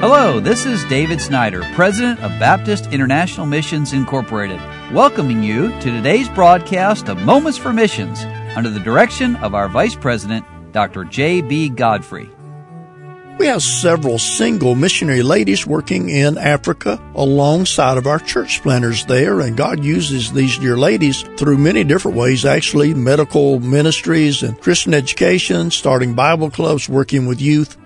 Hello, this is David Snyder, President of Baptist International Missions Incorporated, welcoming you to today's broadcast of Moments for Missions under the direction of our Vice President, Dr. J.B. Godfrey. We have several single missionary ladies working in Africa alongside of our church planters there, and God uses these dear ladies through many different ways, actually, medical ministries and Christian education, starting Bible clubs, working with youth.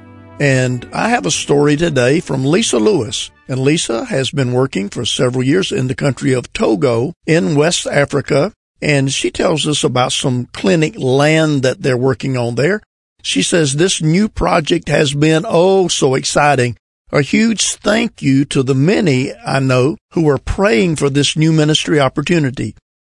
And I have a story today from Lisa Lewis. And Lisa has been working for several years in the country of Togo in West Africa. And she tells us about some clinic land that they're working on there. She says this new project has been oh so exciting. A huge thank you to the many I know who are praying for this new ministry opportunity.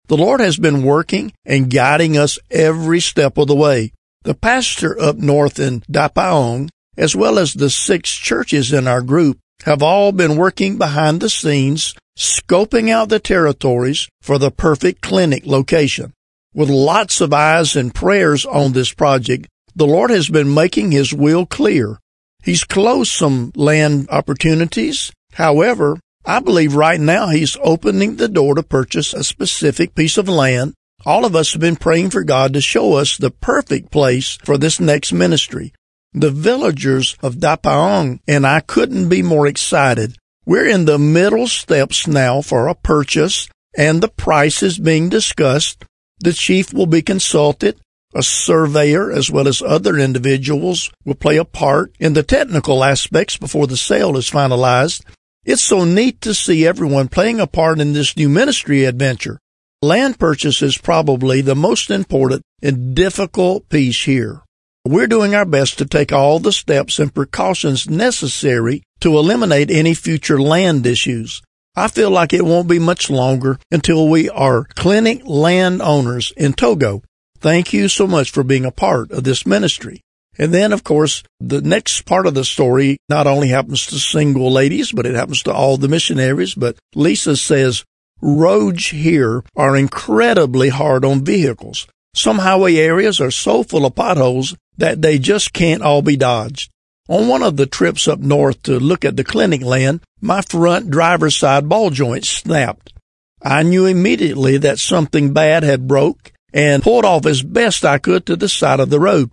The Lord has been working and guiding us every step of the way. The pastor up north in Dapaong as well as the six churches in our group, have all been working behind the scenes, scoping out the territories for the perfect clinic location. With lots of eyes and prayers on this project, the Lord has been making His will clear. He's closed some land opportunities. However, I believe right now He's opening the door to purchase a specific piece of land. All of us have been praying for God to show us the perfect place for this next ministry. The villagers of Dapaong and I couldn't be more excited. We're in the middle steps now for a purchase and the price is being discussed. The chief will be consulted. A surveyor as well as other individuals will play a part in the technical aspects before the sale is finalized. It's so neat to see everyone playing a part in this new ministry adventure. Land purchase is probably the most important and difficult piece here. We're doing our best to take all the steps and precautions necessary to eliminate any future land issues. I feel like it won't be much longer until we are clinic landowners in Togo. Thank you so much for being a part of this ministry. And then, of course, the next part of the story not only happens to single ladies, but it happens to all the missionaries. But Lisa says, roads here are incredibly hard on vehicles. Some highway areas are so full of potholes that they just can't all be dodged. On one of the trips up north to look at the clinic land, my front driver's side ball joint snapped. I knew immediately that something bad had broke and pulled off as best I could to the side of the road.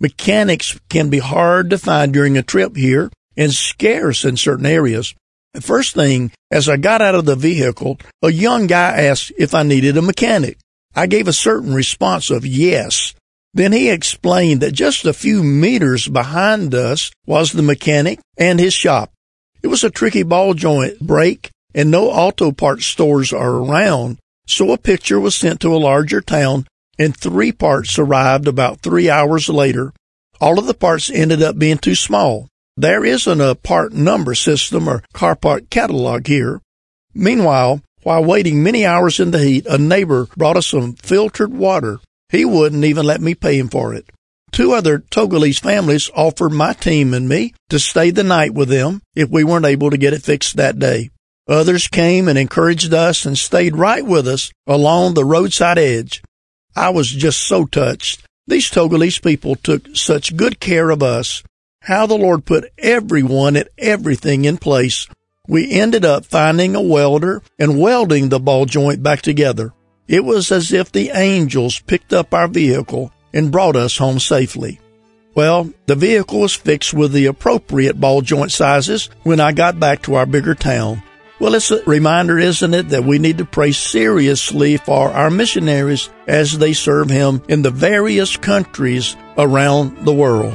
Mechanics can be hard to find during a trip here and scarce in certain areas. The first thing, as I got out of the vehicle, a young guy asked if I needed a mechanic. I gave a certain response of yes. Then he explained that just a few meters behind us was the mechanic and his shop. It was a tricky ball joint break and no auto parts stores are around. So a picture was sent to a larger town and three parts arrived about three hours later. All of the parts ended up being too small. There isn't a part number system or car part catalog here. Meanwhile, while waiting many hours in the heat, a neighbor brought us some filtered water. He wouldn't even let me pay him for it. Two other Togolese families offered my team and me to stay the night with them if we weren't able to get it fixed that day. Others came and encouraged us and stayed right with us along the roadside edge. I was just so touched. These Togolese people took such good care of us. How the Lord put everyone and everything in place we ended up finding a welder and welding the ball joint back together. It was as if the angels picked up our vehicle and brought us home safely. Well, the vehicle was fixed with the appropriate ball joint sizes when I got back to our bigger town. Well, it's a reminder, isn't it, that we need to pray seriously for our missionaries as they serve Him in the various countries around the world.